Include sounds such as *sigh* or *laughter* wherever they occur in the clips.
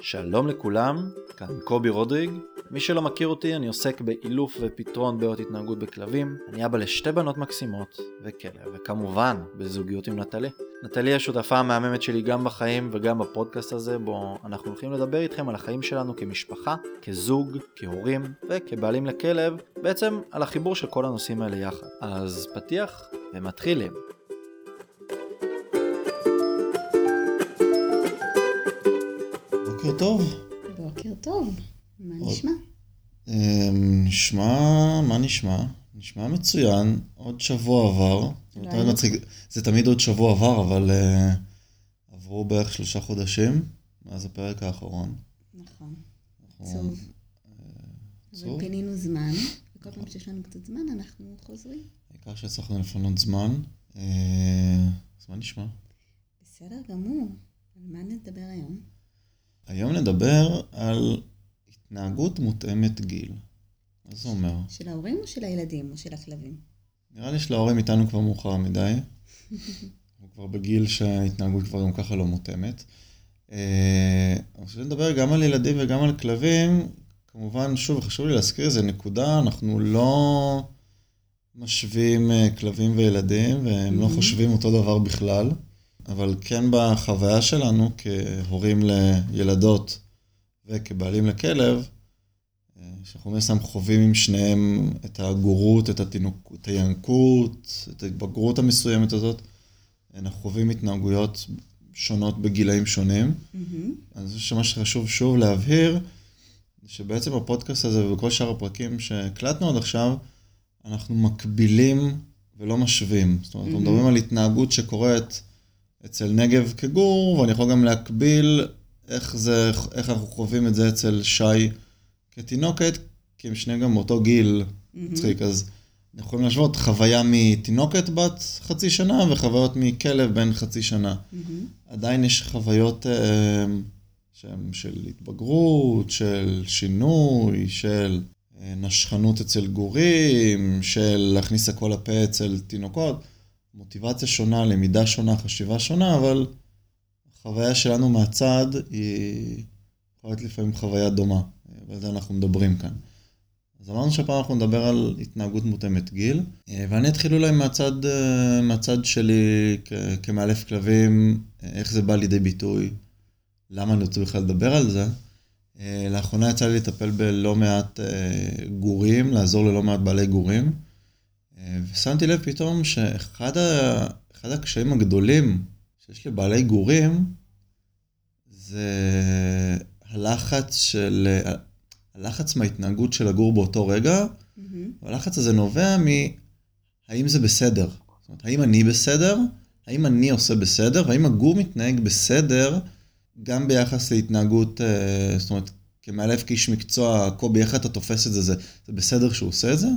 שלום לכולם, כאן קובי רודריג. מי שלא מכיר אותי, אני עוסק באילוף ופתרון בעיות התנהגות בכלבים. אני אבא לשתי בנות מקסימות וכלב, וכמובן בזוגיות עם נטלי. נטלי השותפה המהממת שלי גם בחיים וגם בפודקאסט הזה, בו אנחנו הולכים לדבר איתכם על החיים שלנו כמשפחה, כזוג, כהורים וכבעלים לכלב, בעצם על החיבור של כל הנושאים האלה יחד. אז פתיח ומתחילים. בוקר טוב. בוקר טוב, מה נשמע? אמ, נשמע, מה נשמע? נשמע מצוין, עוד שבוע עבר. זה תמיד עוד שבוע עבר, אבל uh, עברו בערך שלושה חודשים מאז הפרק האחרון. נכון, עצוב. אה, אבל פינינו זמן, וכל פעם שיש לנו קצת זמן אנחנו חוזרים. העיקר שהצלחנו לפנות זמן. Uh, אז מה נשמע? בסדר גמור. על מה נדבר היום? היום נדבר על התנהגות מותאמת גיל. מה זה אומר? של ההורים או של הילדים או של הכלבים? נראה לי שלהורים איתנו כבר מאוחר מדי. *laughs* הוא כבר בגיל שההתנהגות כבר גם ככה לא מותאמת. אה, אבל כשנדבר גם על ילדים וגם על כלבים, כמובן, שוב, חשוב לי להזכיר איזה נקודה, אנחנו לא משווים אה, כלבים וילדים, והם לא חושבים אותו דבר בכלל. אבל כן בחוויה שלנו כהורים לילדות וכבעלים לכלב, שאנחנו הסתם חווים עם שניהם את הגורות, את, התינוק, את הינקות, את ההתבגרות המסוימת הזאת, אנחנו חווים התנהגויות שונות בגילאים שונים. Mm-hmm. אני חושב שמה שחשוב שוב להבהיר, שבעצם הפודקאסט הזה וכל שאר הפרקים שהקלטנו עד עכשיו, אנחנו מקבילים ולא משווים. זאת אומרת, mm-hmm. אנחנו מדברים על התנהגות שקורית אצל נגב כגור, ואני יכול גם להקביל איך, זה, איך אנחנו חווים את זה אצל שי כתינוקת, כי הם שניהם גם באותו גיל מצחיק, mm-hmm. אז אנחנו יכולים להשוות חוויה מתינוקת בת חצי שנה וחוויות מכלב בן חצי שנה. Mm-hmm. עדיין יש חוויות אה, שהן של התבגרות, של שינוי, של אה, נשכנות אצל גורים, של להכניס הכל לפה אצל תינוקות. מוטיבציה שונה, למידה שונה, חשיבה שונה, אבל החוויה שלנו מהצד היא יכולה להיות לפעמים חוויה דומה, ועל זה אנחנו מדברים כאן. אז אמרנו שהפעם אנחנו נדבר על התנהגות מותאמת גיל, ואני אתחיל אולי מהצד, מהצד שלי כמאלף כלבים, איך זה בא לידי ביטוי, למה אני רוצה בכלל לדבר על זה. לאחרונה יצא לי לטפל בלא מעט גורים, לעזור ללא מעט בעלי גורים. ושמתי לב פתאום שאחד ה... הקשיים הגדולים שיש לבעלי גורים, זה הלחץ של... הלחץ מההתנהגות של הגור באותו רגע, mm-hmm. והלחץ הזה נובע מהאם זה בסדר. זאת אומרת, האם אני בסדר? האם אני עושה בסדר? והאם הגור מתנהג בסדר גם ביחס להתנהגות, אה, זאת אומרת, כמאלף כאיש מקצוע, קובי, איך אתה תופס את זה? זה, זה בסדר שהוא עושה את זה?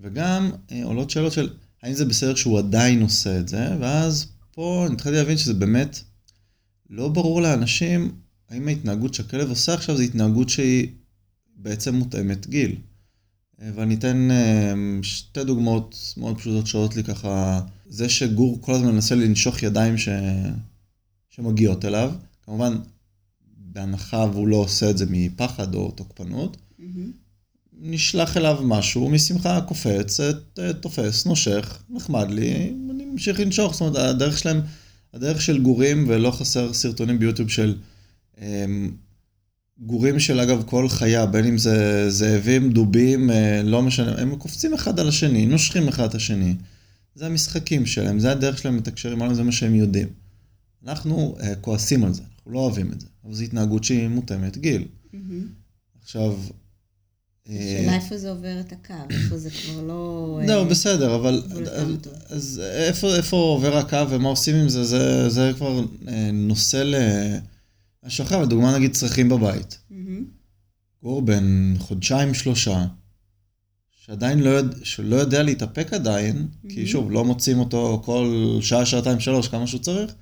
וגם אה, עולות שאלות של האם זה בסדר שהוא עדיין עושה את זה, ואז פה אני התחלתי להבין שזה באמת לא ברור לאנשים האם ההתנהגות שהכלב עושה עכשיו זו התנהגות שהיא בעצם מותאמת גיל. אה, ואני אתן אה, שתי דוגמאות מאוד פשוטות שעולות לי ככה, זה שגור כל הזמן מנסה לנשוך ידיים ש... שמגיעות אליו, כמובן בהנחה והוא לא עושה את זה מפחד או תוקפנות, mm-hmm. נשלח אליו משהו, משמחה קופץ, תופס, נושך, נחמד לי, אני ממשיך לנשוך, זאת אומרת, הדרך שלהם, הדרך של גורים, ולא חסר סרטונים ביוטיוב של um, גורים של אגב כל חיה, בין אם זה זאבים, דובים, אה, לא משנה, הם קופצים אחד על השני, נושכים אחד את השני. זה המשחקים שלהם, זה הדרך שלהם לתקשר עם עולם, זה מה שהם יודעים. אנחנו uh, כועסים על זה, אנחנו לא אוהבים את זה, אבל זו התנהגות שהיא מותאמת גיל. Mm-hmm. עכשיו, השאלה אה, איפה זה עובר את הקו, איפה זה כבר לא... לא, אה, בסדר, אבל... אז איפה, עובר הקו ומה עושים עם זה, זה, זה כבר אה, נושא למשהו אחר, לדוגמה נגיד צרכים בבית. גור בן חודשיים, שלושה, שעדיין לא, יודע, שלא יודע להתאפק עדיין, כי שוב, לא מוצאים אותו כל שעה, שעתיים, שלוש, כמה שהוא צריך,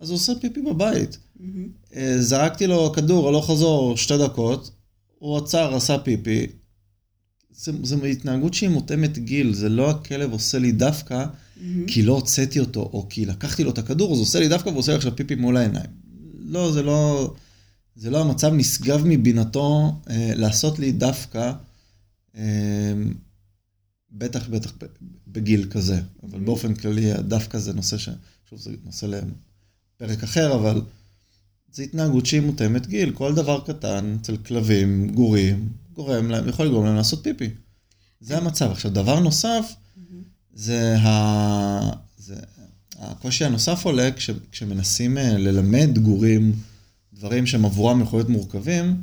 אז הוא עושה פיפי בבית. זרקתי לו כדור הלוך חזור שתי דקות, הוא עצר, עשה פיפי. זו התנהגות שהיא מותאמת גיל, זה לא הכלב עושה לי דווקא mm-hmm. כי לא הוצאתי אותו, או כי לקחתי לו את הכדור, אז עושה לי דווקא ועושה לי עכשיו פיפי מול העיניים. לא, זה לא, זה לא המצב נשגב מבינתו אה, לעשות לי דווקא, אה, בטח בטח בגיל כזה, אבל mm-hmm. באופן כללי דווקא זה נושא ש... שוב, זה נושא לפרק אחר, אבל זו התנהגות שהיא מותאמת גיל. כל דבר קטן אצל כלבים, גורים, גורם להם, יכול לגרום להם לעשות פיפי. זה המצב. עכשיו, דבר נוסף. זה, ה... זה הקושי הנוסף עולה כש... כשמנסים אה, ללמד גורים דברים שהם עבורם יכול להיות מורכבים,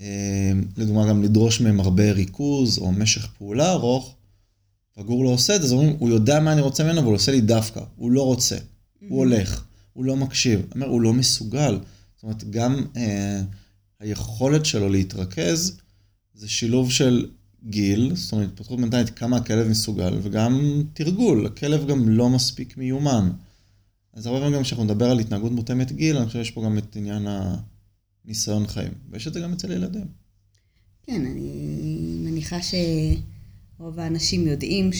אה, לדוגמה גם לדרוש מהם הרבה ריכוז או משך פעולה ארוך, והגור לא עושה את זה, אז אומרים, הוא יודע מה אני רוצה ממנו, אבל הוא עושה לי דווקא, הוא לא רוצה. הוא הולך, הוא לא מקשיב, אומר, הוא לא מסוגל. זאת אומרת, גם אה, היכולת שלו להתרכז זה שילוב של גיל, זאת אומרת, התפתחות מנטלית, כמה הכלב מסוגל, וגם תרגול, הכלב גם לא מספיק מיומן. אז הרבה פעמים גם כשאנחנו נדבר על התנהגות מותאמת גיל, אני חושב שיש פה גם את עניין הניסיון חיים, ויש את זה גם אצל ילדים. כן, אני מניחה שרוב האנשים יודעים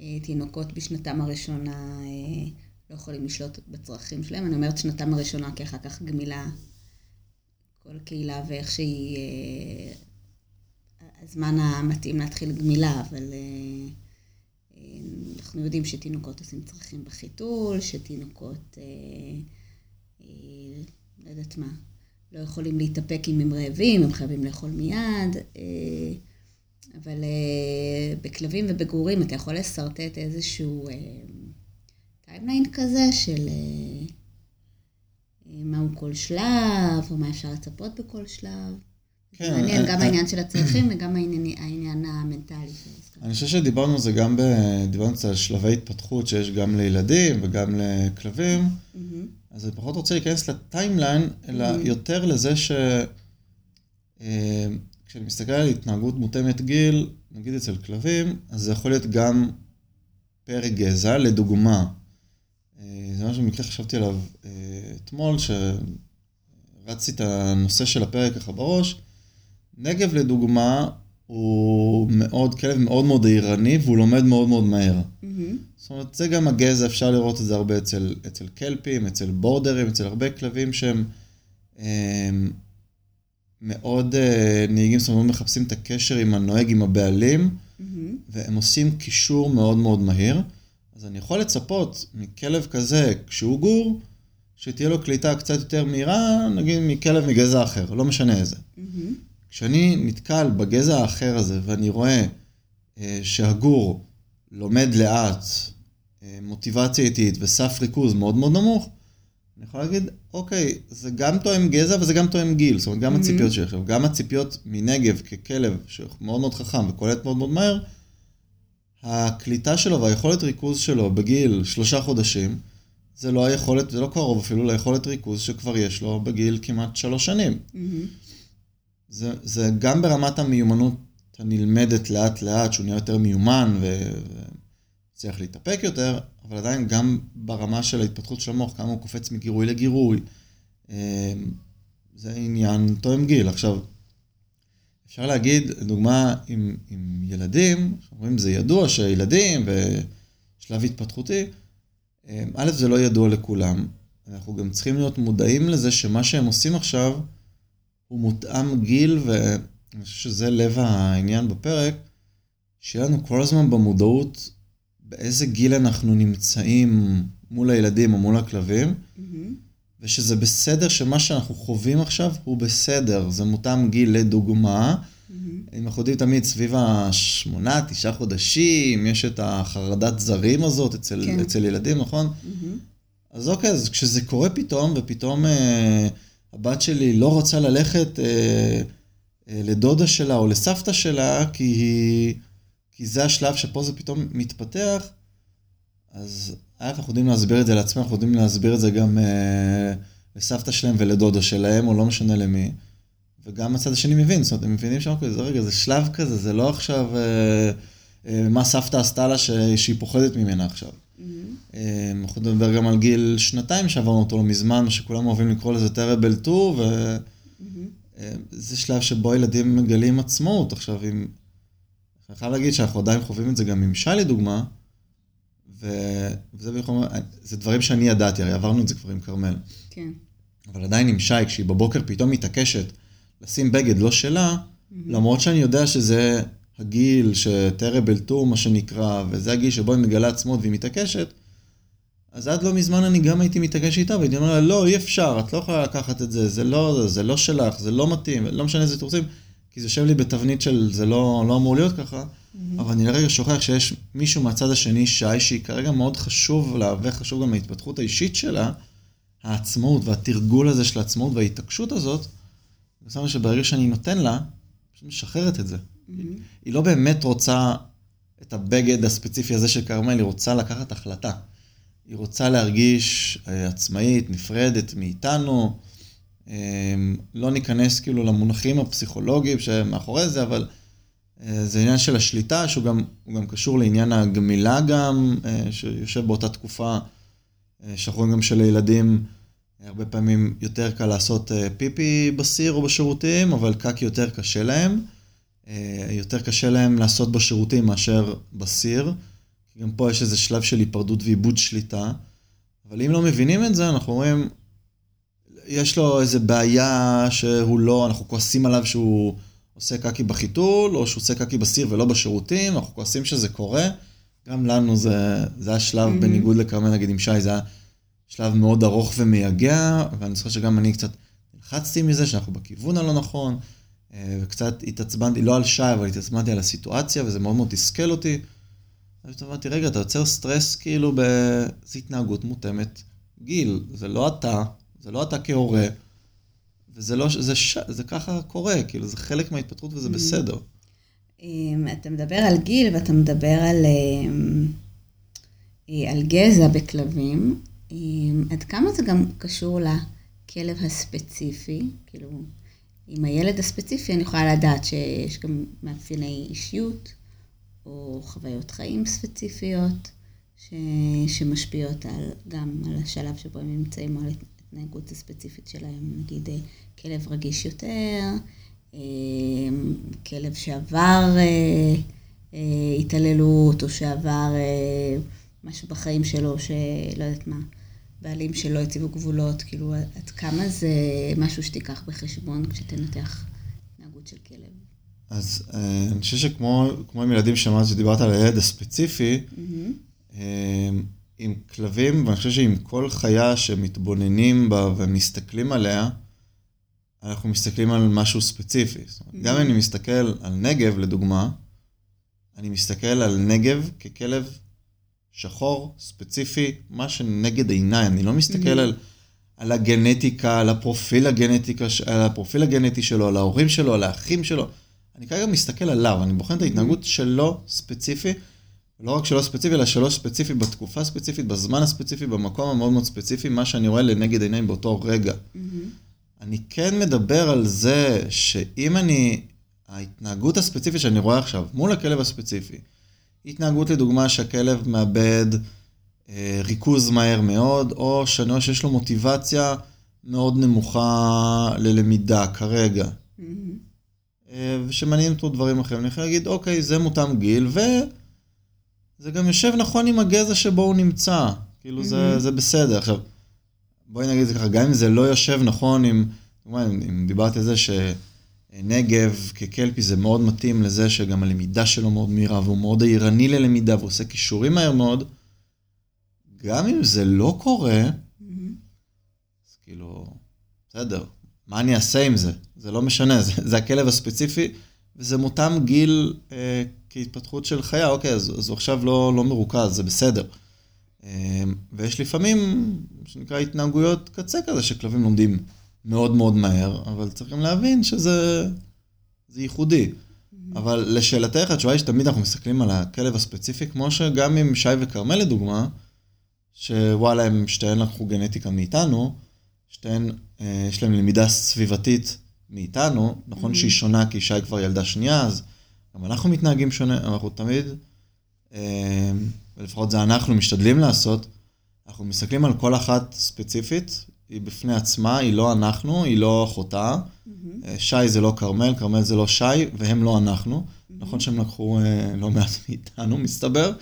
שתינוקות בשנתם הראשונה אה, לא יכולים לשלוט בצרכים שלהם. אני אומרת שנתם הראשונה, כי אחר כך גמילה, כל קהילה ואיך שהיא אה, הזמן המתאים להתחיל גמילה, אבל אה, אה, אנחנו יודעים שתינוקות עושים צרכים בחיתול, שתינוקות, לא יודעת מה, לא יכולים להתאפק אם הם רעבים, הם חייבים לאכול מיד, אבל בכלבים ובגורים אתה יכול לשרטט איזשהו timeline כזה של מהו כל שלב, או מה אפשר לצפות בכל שלב. כן. מעניין גם העניין של הצרכים וגם העניין המנטלי. אני חושב שדיברנו על זה גם, ב... דיברנו על שלבי התפתחות שיש גם לילדים וגם לכלבים, אז אני פחות רוצה להיכנס לטיימליין, אלא יותר לזה ש... אה, כשאני מסתכל על התנהגות מותאמת גיל, נגיד אצל כלבים, אז זה יכול להיות גם פר גזע, לדוגמה. אה, זה משהו במקרה חשבתי עליו אה, אתמול, שרצתי את הנושא של הפרק ככה בראש. נגב לדוגמה, הוא מאוד, כלב מאוד מאוד עירני והוא לומד מאוד מאוד מהר. Mm-hmm. זאת אומרת, זה גם הגזע, אפשר לראות את זה הרבה אצל, אצל קלפים, אצל בורדרים, אצל הרבה כלבים שהם הם, אמ, מאוד אה, נהיגים, זאת אומרת, מחפשים את הקשר עם הנוהג, עם הבעלים, mm-hmm. והם עושים קישור מאוד מאוד מהיר. אז אני יכול לצפות מכלב כזה, כשהוא גור, שתהיה לו קליטה קצת יותר מהירה, נגיד מכלב מגזע אחר, לא משנה איזה. Mm-hmm. כשאני נתקל בגזע האחר הזה ואני רואה אה, שהגור לומד לאט, אה, מוטיבציה איטית וסף ריכוז מאוד מאוד נמוך, אני יכול להגיד, אוקיי, זה גם תואם גזע וזה גם תואם גיל, זאת אומרת, גם mm-hmm. הציפיות שלי עכשיו, גם הציפיות מנגב ככלב שמאוד מאוד חכם וקולט מאוד מאוד מהר, הקליטה שלו והיכולת ריכוז שלו בגיל שלושה חודשים, זה לא היכולת, זה לא קרוב אפילו ליכולת ריכוז שכבר יש לו בגיל כמעט שלוש שנים. Mm-hmm. זה, זה גם ברמת המיומנות הנלמדת לאט לאט, שהוא נהיה יותר מיומן וצריך להתאפק יותר, אבל עדיין גם ברמה של ההתפתחות של המוח, כמה הוא קופץ מגירוי לגירוי. אמ, זה עניין תואם גיל. עכשיו, אפשר להגיד, לדוגמה, עם, עם ילדים, אומרים זה ידוע שילדים ושלב התפתחותי, אמ, א', זה לא ידוע לכולם. אנחנו גם צריכים להיות מודעים לזה שמה שהם עושים עכשיו, הוא מותאם גיל, ואני חושב שזה לב העניין בפרק, שיהיה לנו כל הזמן במודעות באיזה גיל אנחנו נמצאים מול הילדים או מול הכלבים, mm-hmm. ושזה בסדר שמה שאנחנו חווים עכשיו הוא בסדר, זה מותאם גיל לדוגמה. Mm-hmm. אם אנחנו יודעים תמיד סביב השמונה, תשעה חודשים, יש את החרדת זרים הזאת אצל, כן. אצל ילדים, נכון? Mm-hmm. אז אוקיי, אז כשזה קורה פתאום, ופתאום... אה, הבת שלי לא רוצה ללכת אה, אה, לדודה שלה או לסבתא שלה, כי, היא, כי זה השלב שפה זה פתאום מתפתח, אז א', אנחנו יודעים להסביר את זה לעצמנו, אנחנו יודעים להסביר את זה גם אה, לסבתא שלהם ולדודה שלהם, או לא משנה למי. וגם הצד השני מבין, זאת אומרת, הם מבינים שם, זה רגע, זה שלב כזה, זה לא עכשיו אה, אה, מה סבתא עשתה לה ש, שהיא פוחדת ממנה עכשיו. אנחנו יכולים לדבר גם על גיל שנתיים שעברנו אותו לא מזמן, שכולם אוהבים לקרוא לזה טראבל 2, וזה שלב שבו ילדים מגלים עצמאות. עכשיו, אם... אני חייב להגיד שאנחנו עדיין חווים את זה גם עם שי לדוגמה, וזה יכול... זה דברים שאני ידעתי, הרי עברנו את זה כבר עם כרמל. כן. אבל עדיין עם שי, כשהיא בבוקר פתאום מתעקשת לשים בגד לא שלה, למרות שאני יודע שזה הגיל שטרבל טור, מה שנקרא, וזה הגיל שבו היא מגלה עצמות והיא מתעקשת, אז עד לא מזמן אני גם הייתי מתעקש איתה, והייתי אומר לה, לא, אי אפשר, את לא יכולה לקחת את זה, זה לא, זה לא שלך, זה לא מתאים, לא משנה איזה תורצים, כי זה יושב לי בתבנית של זה לא, לא אמור להיות ככה, mm-hmm. אבל אני לרגע שוכח שיש מישהו מהצד השני, שי, שהיא כרגע מאוד חשוב לה, וחשוב גם ההתפתחות האישית שלה, העצמאות והתרגול הזה של העצמאות וההתעקשות הזאת, אני שם שברגע שאני נותן לה, פשוט משחררת את זה. Mm-hmm. היא לא באמת רוצה את הבגד הספציפי הזה של כרמל, היא רוצה לקחת החלטה. היא רוצה להרגיש אה, עצמאית, נפרדת מאיתנו. אה, לא ניכנס כאילו למונחים הפסיכולוגיים שמאחורי זה, אבל זה עניין של השליטה, שהוא גם, גם קשור לעניין הגמילה גם, שיושב באותה תקופה, שאנחנו רואים גם שלילדים הרבה פעמים יותר קל לעשות פיפי בסיר או בשירותים, אבל קקי יותר קשה להם. יותר קשה להם לעשות בשירותים מאשר בסיר. גם פה יש איזה שלב של היפרדות ועיבוד שליטה, אבל אם לא מבינים את זה, אנחנו רואים, יש לו איזה בעיה שהוא לא, אנחנו כועסים עליו שהוא עושה קקי בחיתול, או שהוא עושה קקי בסיר ולא בשירותים, אנחנו כועסים שזה קורה. גם לנו זה, זה היה שלב, mm-hmm. בניגוד לכרמל, נגיד עם שי, זה היה שלב מאוד ארוך ומייגע, ואני זוכר שגם אני קצת נלחצתי מזה, שאנחנו בכיוון הלא נכון, אה, וקצת התעצבנתי, לא על שי, אבל התעצבנתי על הסיטואציה, וזה מאוד מאוד תסכל אותי. אז אמרתי, רגע, אתה יוצר סטרס כאילו באיזו התנהגות מותאמת גיל, זה לא אתה, זה לא אתה כהורה, וזה לא, זה, ש... זה ככה קורה, כאילו, זה חלק מההתפתחות וזה mm-hmm. בסדר. אמ, אתה מדבר על גיל ואתה מדבר על, אמ, על גזע בכלבים. אמ, עד כמה זה גם קשור לכלב הספציפי? כאילו, עם הילד הספציפי אני יכולה לדעת שיש גם מאפייני אישיות. או חוויות חיים ספציפיות ש... שמשפיעות על, גם על השלב שבו הם נמצאים או על ההתנהגות הספציפית שלהם, נגיד אה, כלב רגיש יותר, אה, כלב שעבר אה, התעללות או שעבר משהו בחיים שלו שלא יודעת מה, בעלים שלא הציבו גבולות, כאילו עד כמה זה משהו שתיקח בחשבון כשתנתח התנהגות של כלב. אז אני חושב שכמו עם ילדים שמעת שדיברת על הילד הספציפי, mm-hmm. עם כלבים, ואני חושב שעם כל חיה שמתבוננים בה ומסתכלים עליה, אנחנו מסתכלים על משהו ספציפי. זאת אומרת. גם אם אני מסתכל על נגב, לדוגמה, אני מסתכל על נגב ככלב שחור, ספציפי, מה שנגד עיניי, אני לא מסתכל mm-hmm. על, על הגנטיקה, על הפרופיל, הגנטיקה, על הפרופיל הגנטי שלו, על ההורים שלו, על האחים שלו. אני כרגע מסתכל עליו, אני בוחן את ההתנהגות שלו ספציפי, לא רק שלו ספציפי, אלא שלו ספציפי בתקופה הספציפית, בזמן הספציפי, במקום המאוד מאוד ספציפי, מה שאני רואה לנגד עיניים באותו רגע. Mm-hmm. אני כן מדבר על זה שאם אני, ההתנהגות הספציפית שאני רואה עכשיו, מול הכלב הספציפי, התנהגות לדוגמה שהכלב מאבד אה, ריכוז מהר מאוד, או שאני רואה שיש לו מוטיבציה מאוד נמוכה ללמידה כרגע. Mm-hmm. אה, ושמעניינים אותו דברים אחרים, אני יכול להגיד, אוקיי, זה מותאם גיל, וזה גם יושב נכון עם הגזע שבו הוא נמצא. כאילו, זה, mm-hmm. זה בסדר. עכשיו, בואי נגיד את זה ככה, גם אם זה לא יושב נכון עם, אם, אם דיברתי על זה שנגב כקלפי זה מאוד מתאים לזה שגם הלמידה שלו מאוד מהירה, והוא מאוד עירני ללמידה, והוא עושה כישורים מהר מאוד, גם אם זה לא קורה, mm-hmm. אז כאילו, בסדר, מה אני אעשה עם זה? זה לא משנה, זה, זה הכלב הספציפי, וזה מותאם גיל אה, כהתפתחות של חיה, אוקיי, אז, אז הוא עכשיו לא, לא מרוכז, זה בסדר. אה, ויש לפעמים, מה שנקרא, התנהגויות קצה כזה, שכלבים לומדים מאוד מאוד מהר, אבל צריכים להבין שזה ייחודי. Mm-hmm. אבל לשאלתך, התשובה היא שתמיד אנחנו מסתכלים על הכלב הספציפי, כמו שגם עם שי וכרמל לדוגמה, שוואלה, הם שתיהן לקחו גנטיקה מאיתנו, שתיהן, אה, יש להן למידה סביבתית מאיתנו, נכון mm-hmm. שהיא שונה כי שי כבר ילדה שנייה, אז גם אנחנו מתנהגים שונה, אנחנו תמיד, אה, ולפחות זה אנחנו משתדלים לעשות, אנחנו מסתכלים על כל אחת ספציפית, היא בפני עצמה, היא לא אנחנו, היא לא אחותה. Mm-hmm. שי זה לא כרמל, כרמל זה לא שי, והם לא אנחנו. Mm-hmm. נכון שהם לקחו אה, לא מעט *laughs* מאיתנו, מסתבר,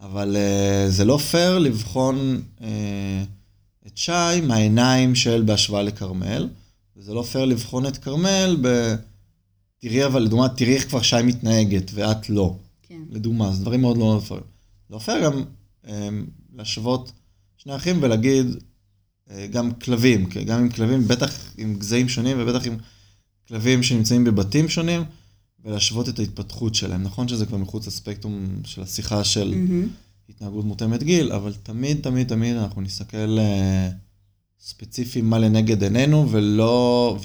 אבל אה, זה לא פייר לבחון אה, את שי מהעיניים של בהשוואה לכרמל, וזה לא פייר לבחון את כרמל ב... תראי אבל, לדוגמה, תראי איך כבר שי מתנהגת ואת לא. כן. לדוגמה, זה דברים מאוד לא פייר. לא פייר גם um, להשוות שני אחים ולהגיד, uh, גם כלבים, כי גם עם כלבים, בטח עם גזעים שונים ובטח עם כלבים שנמצאים בבתים שונים, ולהשוות את ההתפתחות שלהם. נכון שזה כבר מחוץ לספקטרום של השיחה של מהמם. התנהגות מותאמת גיל, אבל תמיד, תמיד, תמיד אנחנו נסתכל uh, ספציפי מה לנגד עינינו, ולא,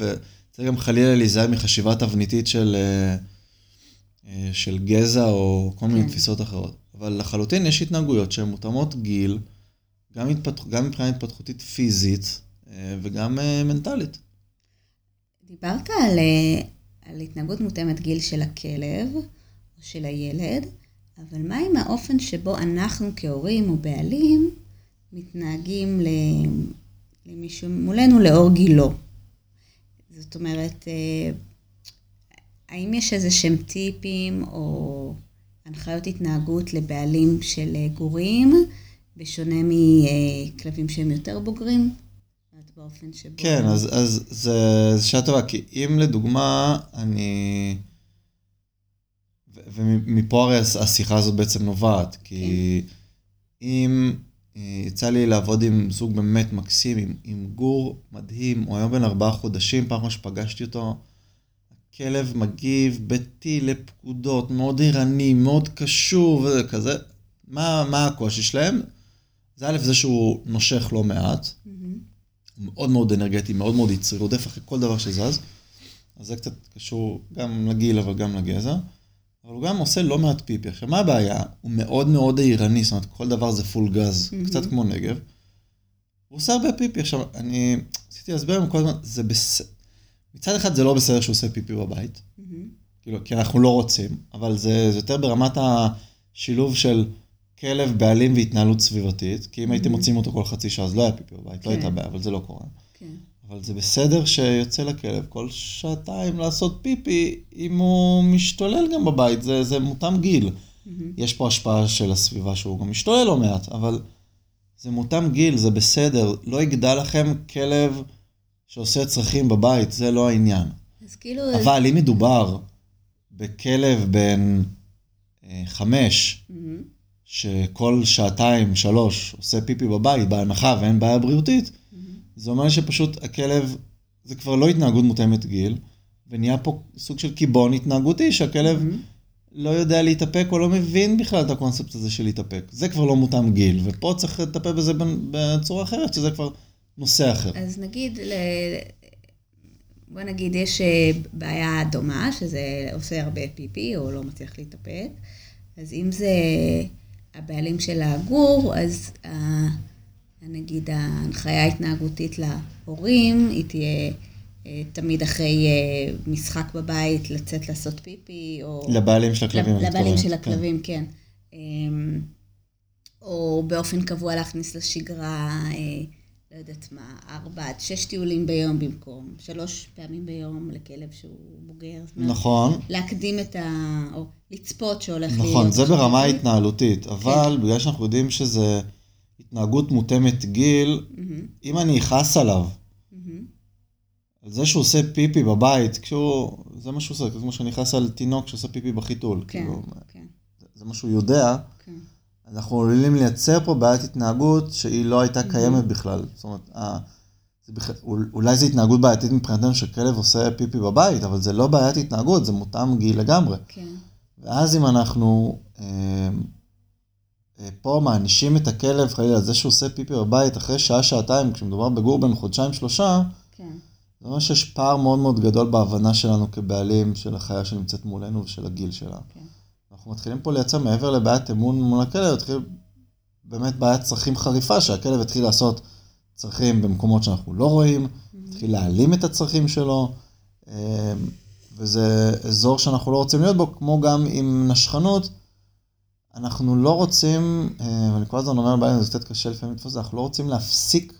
וצריך גם חלילה להיזהר מחשיבה תבניתית של, uh, uh, של גזע או כל מיני כן. תפיסות אחרות. אבל לחלוטין יש התנהגויות שהן מותאמות גיל, גם, התפתח, גם מבחינה התפתחותית פיזית uh, וגם מנטלית. דיברת על, אה, על התנהגות מותאמת גיל של הכלב או של הילד, אבל מה עם האופן שבו אנחנו כהורים או בעלים מתנהגים למישהו מולנו לאור גילו? זאת אומרת, אה, האם יש איזה שהם טיפים או הנחיות התנהגות לבעלים של אה, גורים, בשונה מכלבים שהם יותר בוגרים? באופן שבו... כן, אז, אז זה, זה שאלה טובה, כי אם לדוגמה אני... ומפה הרי השיחה הזאת בעצם נובעת, כי אם אה, יצא לי לעבוד עם זוג באמת מקסים, עם, עם גור מדהים, הוא היום בן ארבעה חודשים, פעם שפגשתי אותו, הכלב מגיב ביתי לפקודות, מאוד ערני, מאוד קשור וכזה. מה, מה הקושי שלהם? זה א', זה שהוא נושך לא מעט. הוא מאוד מאוד אנרגטי, מאוד מאוד יצרי, רודף אחרי כל דבר שזז. אז זה קצת קשור גם לגיל, אבל גם לגזע. אבל הוא גם עושה לא מעט פיפי. עכשיו, מה הבעיה? הוא מאוד מאוד עירני, זאת אומרת, כל דבר זה פול גז, מהמם. קצת כמו נגב. הוא עושה הרבה פיפי. עכשיו, אני ניסיתי להסביר להם כל הזמן, זה בסדר. מצד אחד זה לא בסדר שהוא עושה פיפי בבית, מהמם. כאילו, כי אנחנו לא רוצים, אבל זה, זה יותר ברמת השילוב של כלב, בעלים והתנהלות סביבתית, כי אם הייתם מהמם. מוצאים אותו כל חצי שעה, אז לא היה פיפי בבית, כן. לא הייתה בעיה, אבל זה לא קורה. כן. אבל זה בסדר שיוצא לכלב כל שעתיים לעשות פיפי, אם הוא משתולל גם בבית, זה, זה מותאם גיל. מהמם. יש פה השפעה של הסביבה שהוא גם משתולל לא מעט, אבל זה מותאם גיל, זה בסדר. לא יגדל לכם כלב שעושה צרכים בבית, זה לא העניין. אז כאילו... אבל אם מדובר בכלב בן אה, חמש, מהמם. שכל שעתיים, שלוש, עושה פיפי בבית, בהנחה ואין בעיה בריאותית. זה אומר שפשוט הכלב, זה כבר לא התנהגות מותאמת גיל, ונהיה פה סוג של קיבעון התנהגותי, שהכלב מהמם. לא יודע להתאפק או לא מבין בכלל את הקונספט הזה של להתאפק. זה כבר לא מותאם גיל, ופה צריך לטפל בזה בצורה אחרת, שזה כבר נושא אחר. אז נגיד, ל... בוא נגיד, יש אה, בעיה דומה, שזה עושה הרבה פיפי או לא מצליח להתאפק, אז אם זה הבעלים של הגור, אז ה- נגיד ההנחיה ההתנהגותית להורים, היא תהיה אה, תמיד אחרי אה, משחק בבית לצאת לעשות פיפי, או... לבעלים של הכלבים. לבעלים של כן. הכלבים, כן. אמ, או באופן קבוע להכניס לשגרה, אה, לא יודעת מה, ארבע עד שש טיולים ביום במקום שלוש פעמים ביום לכלב שהוא בוגר. זאת אומרת, נכון, להקדים את ה... או לצפות שהולך להיות. נכון, זה ברמה. ההתנהלותית, אבל בגלל שאנחנו יודעים שזה התנהגות מותאמת גיל, מהמם, אם אני אכעס עליו, מהמם, על זה שהוא עושה פיפי בבית, כשהוא, זה מה שהוא עושה, כמו שאני אכעס על תינוק שעושה פיפי בחיתול, כן, כאילו, כן, זה- זה מה שהוא יודע, כן. אנחנו עלולים לייצר פה בעיית התנהגות שהיא לא הייתה Mhm. קיימת בכלל. זאת אומרת, ה- זה בכלל, אול- אולי זו התנהגות בעייתית מבחינתנו שכלב עושה פיפי בבית, אבל זה לא בעיית התנהגות, זה מותאם גיל לגמרי. כן, ואז אם אנחנו אה, אה, פה מענישים את הכלב חלילה על זה שהוא עושה פיפי בבית אחרי שעה, שעתיים, כשמדובר בגור בן חודשיים, שלושה, כן. זה אומר שיש פער מאוד מאוד גדול בהבנה שלנו כבעלים של החיה שנמצאת מולנו ושל הגיל שלה. כן. אנחנו מתחילים פה לייצר מעבר לבעיית אמון מול הכלב, התחיל באמת בעיית צרכים חריפה, שהכלב התחיל לעשות צרכים במקומות שאנחנו לא רואים, התחיל להעלים את הצרכים שלו, אה, וזה אזור שאנחנו לא רוצים להיות בו, כמו גם עם נשכנות. אנחנו לא רוצים, אה, ואני כל הזמן אומר לבעלים, זה קצת קשה לפעמים לתפוס אנחנו לא רוצים להפסיק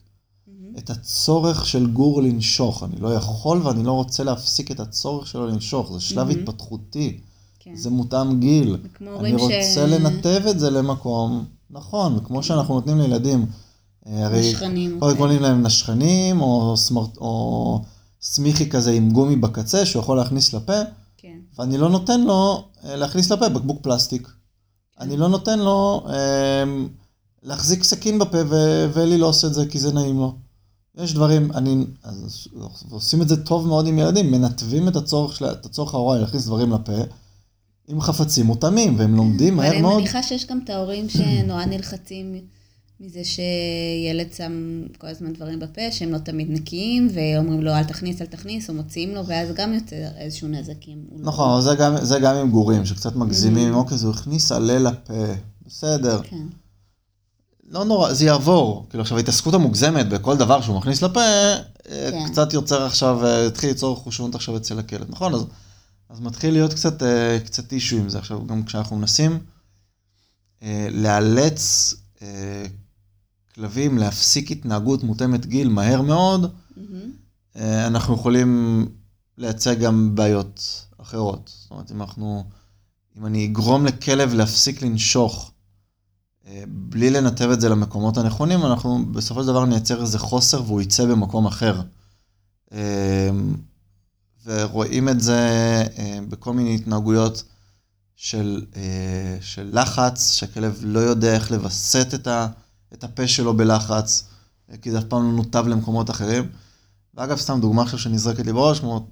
מהמם, את הצורך של גור לנשוך. אני לא יכול ואני לא רוצה להפסיק את הצורך שלו לנשוך, זה שלב מהמם. התפתחותי, כן. זה מותאם גיל. אני ש... רוצה לנתב את זה למקום, נכון, כמו שאנחנו נותנים לילדים נשכנים. או קוראים להם נשכנים, או, סמרט, או סמיכי כזה עם גומי בקצה, שהוא יכול להכניס לפה, כן. ואני לא נותן לו אה, להכניס לפה בקבוק פלסטיק. אני לא נותן לו אה, להחזיק סכין בפה, ואלי לא עושה את זה כי זה נעים לו. יש דברים, אני, אז עושים את זה טוב מאוד עם ילדים, מנתבים את הצורך, של, את הצורך ההוראי להכניס דברים לפה, עם חפצים מותאמים, והם לומדים מהר אבל אני מאוד. מניחה שיש גם את ההורים שנורא נלחצים מזה שילד שם כל הזמן דברים בפה, שהם לא תמיד נקיים, ואומרים לו אל תכניס, אל תכניס, או מוציאים לו, ואז גם יוצא איזשהו נזק אם הוא לא... נכון, אבל זה גם, זה גם עם גורים, שקצת מגזימים, אוקיי, זה הוא הכניס עלה לפה, בסדר. כן. לא נורא, זה יעבור. כאילו עכשיו ההתעסקות המוגזמת בכל דבר שהוא מכניס לפה, אה, כן. קצת יוצר עכשיו, אה, התחיל ליצור חושבות עכשיו אצל הכלב, נכון? אז, אז מתחיל להיות קצת, אה, קצת אישו עם זה. עכשיו, גם כשאנחנו מנסים לאלץ כלבים להפסיק התנהגות מותאמת גיל מהר מאוד, מהמם. אה, אנחנו יכולים לייצר גם בעיות אחרות. זאת אומרת, אם אנחנו, אם אני אגרום לכלב להפסיק לנשוך, אה, בלי לנתב את זה למקומות הנכונים, אנחנו בסופו של דבר נייצר איזה חוסר והוא יצא במקום אחר. אה, ורואים את זה בכל מיני התנהגויות של, של לחץ, שהכלב לא יודע איך לווסת את, ה, את הפה שלו בלחץ, אה, כי זה אף פעם לא נותב למקומות אחרים. ואגב, סתם דוגמה עכשיו שנזרקת לי בראש, כמו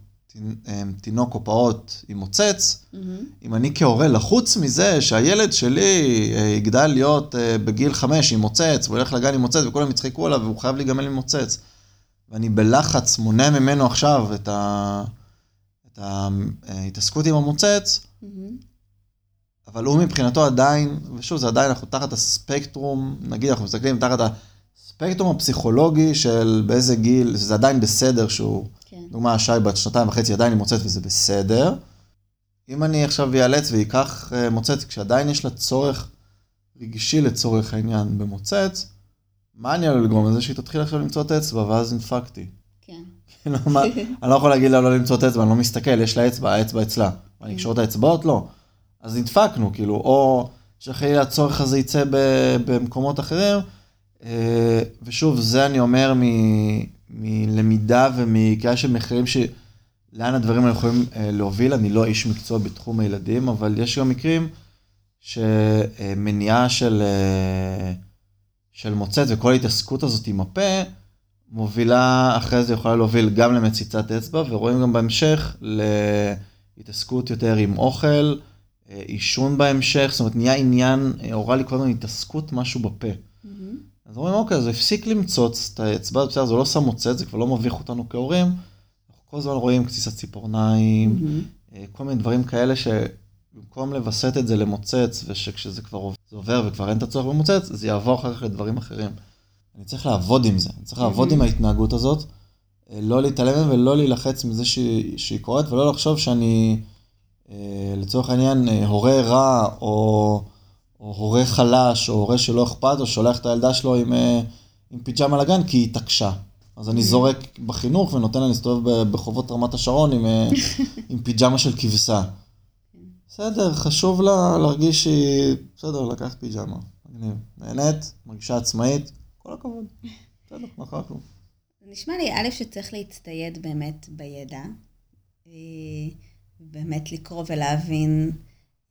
אה, תינוק או פעוט עם מוצץ, מהמם. אם אני כהורה לחוץ מזה שהילד שלי אה, יגדל להיות אה, בגיל חמש עם מוצץ, והוא ילך לגן עם מוצץ וכולם יצחקו עליו והוא חייב להיגמל עם מוצץ, ואני בלחץ מונע ממנו עכשיו את, ה... את ההתעסקות עם המוצץ, מהמם. אבל הוא מבחינתו עדיין, ושוב, זה עדיין, אנחנו תחת הספקטרום, נגיד אנחנו מסתכלים תחת הספקטרום הפסיכולוגי של באיזה גיל, זה עדיין בסדר שהוא, כן. דוגמה, שי בת שנתיים וחצי עדיין עם מוצץ וזה בסדר. אם אני עכשיו אאלץ ואקח אה, מוצץ כשעדיין יש לה צורך רגשי לצורך העניין במוצץ, מה אני עלול לגרום לזה שהיא תתחיל עכשיו למצוא את האצבע ואז נדפקתי. כן. *laughs* כאילו, *laughs* אני לא יכול להגיד לה לא למצוא את האצבע, אני לא מסתכל, יש לה אצבע, האצבע אצלה. אני אקשור את האצבעות? לא. אז נדפקנו, כאילו, או שחלילה הצורך הזה יצא במקומות אחרים. אה, ושוב, זה אני אומר מ- מלמידה ומקריאה של מחירים שלאן הדברים האלה יכולים אה, להוביל. אני לא איש מקצוע בתחום הילדים, אבל יש גם מקרים שמניעה של, אה, של מוצץ וכל ההתעסקות הזאת עם הפה, מובילה, אחרי זה יכולה להוביל גם למציצת אצבע, ורואים גם בהמשך להתעסקות יותר עם אוכל, עישון בהמשך, זאת אומרת, נהיה עניין אה, אוראלי, כל הזמן התעסקות משהו בפה. מהמם. אז אומרים, אוקיי, אז הוא הפסיק למצוץ את האצבע, בסדר, זה לא שם מוצץ, זה כבר לא מביך אותנו כהורים. אנחנו כל הזמן רואים קציצת ציפורניים, מהמם. אה, כל מיני דברים כאלה שבמקום לווסת את זה למוצץ, ושכשזה כבר עובר וכבר אין את הצורך במוצץ, זה יעבור אחר כך לדברים אחרים. אני צריך לעבוד עם זה, אני צריך לעבוד עם ההתנהגות הזאת, אה, לא להתעלם ולא להילחץ מזה שהיא, שהיא קורית, ולא לחשוב שאני, אה, לצורך העניין, אה, הורה רע, או, או הורה חלש, או הורה שלא אכפת, או שולח את הילדה שלו עם, אה, עם פיג'מה לגן כי היא התעקשה. אז אני זורק בחינוך ונותן לה להסתובב ב- ברחובות רמת השרון עם, אה, *laughs* עם פיג'מה של כבשה. בסדר, חשוב לה להרגיש שהיא, בסדר, לקחת פיג'מה. מגניב. נהנית, מרגישה עצמאית, כל הכבוד. בסדר, לא קרה כלום. נשמע לי, א', שצריך להצטייד באמת בידע, אה, באמת לקרוא ולהבין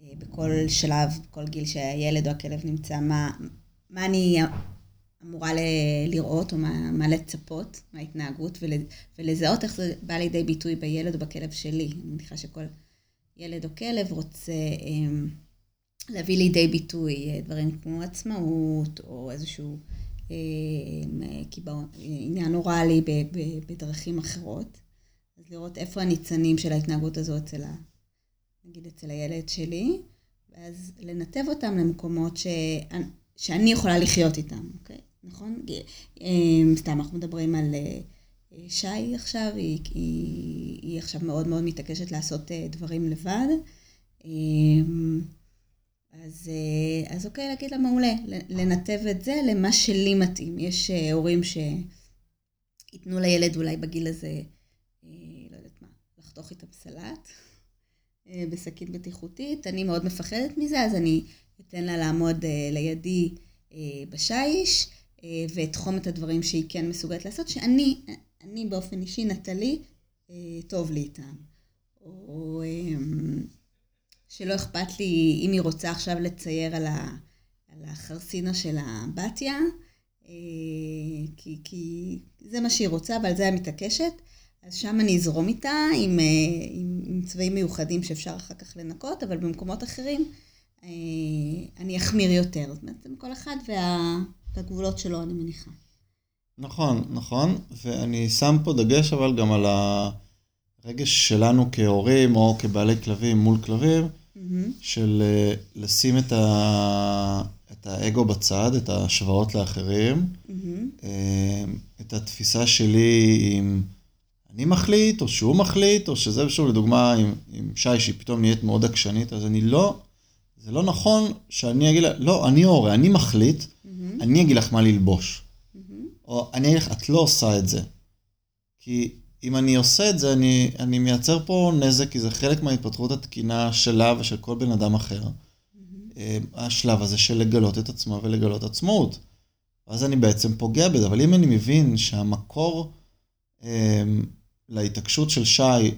אה, בכל שלב, בכל גיל שהילד או הכלב נמצא, מה, מה אני אמורה ל- לראות או מה, מה לצפות מההתנהגות ול, ולזהות איך זה בא לידי ביטוי בילד או בכלב שלי. אני מניחה שכל ילד או כלב רוצה אה, להביא לידי ביטוי אה, דברים כמו עצמאות או איזשהו אה, קיבעון, עניין אוראלי בדרכים אחרות. אז לראות איפה הניצנים של ההתנהגות הזו אצל, ה, נגיד אצל הילד שלי, ואז לנתב אותם למקומות ש, שאני יכולה לחיות איתם, אוקיי? נכון? אה, סתם, אנחנו מדברים על אה, שי עכשיו, היא, היא, היא עכשיו מאוד מאוד מתעקשת לעשות אה, דברים לבד. אה, אז, אה, אז אוקיי, להגיד לה מעולה, לנתב את זה למה שלי מתאים. יש הורים שייתנו לילד אולי בגיל הזה, אה, לא יודעת מה, לחתוך איתם סלט אה, בסכין בטיחותית. אני מאוד מפחדת מזה, אז אני אתן לה לעמוד אה, לידי אה, בשיש, ואתחום את הדברים שהיא כן מסוגלת לעשות, שאני, אני באופן אישי, נטלי, טוב לי איתם. או אמ, שלא אכפת לי אם היא רוצה עכשיו לצייר על, ה, על החרסינה של הבתיה, כי, כי זה מה שהיא רוצה ועל זה היא מתעקשת. אז שם אני אזרום איתה עם, עם, עם צבעים מיוחדים שאפשר אחר כך לנקות, אבל במקומות אחרים אה, אני אחמיר יותר. זאת אומרת, כל אחד וה, והגבולות שלו, אני מניחה. נכון, נכון, ואני שם פה דגש אבל גם על הרגש שלנו כהורים או כבעלי כלבים מול כלבים, mm-hmm. של אה, לשים את, ה... את האגו בצד, את ההשוואות לאחרים, mm-hmm. את התפיסה שלי עם אני מחליט, או שהוא מחליט, או שזה, שוב, לדוגמה, עם, עם שי, שהיא פתאום נהיית מאוד עקשנית, אז אני לא, זה לא נכון שאני אגיד לה, לא, אני הורה, אני מחליט, mm-hmm. אני אגיד לך מה ללבוש. Mm-hmm. או אני אגיד לך, את לא עושה את זה. כי אם אני עושה את זה, אני, אני מייצר פה נזק, כי זה חלק מההתפתחות התקינה שלה ושל כל בן אדם אחר. Mm-hmm. השלב הזה של לגלות את עצמו ולגלות עצמאות. ואז אני בעצם פוגע בזה, אבל אם אני מבין שהמקור אמ, להתעקשות של שי,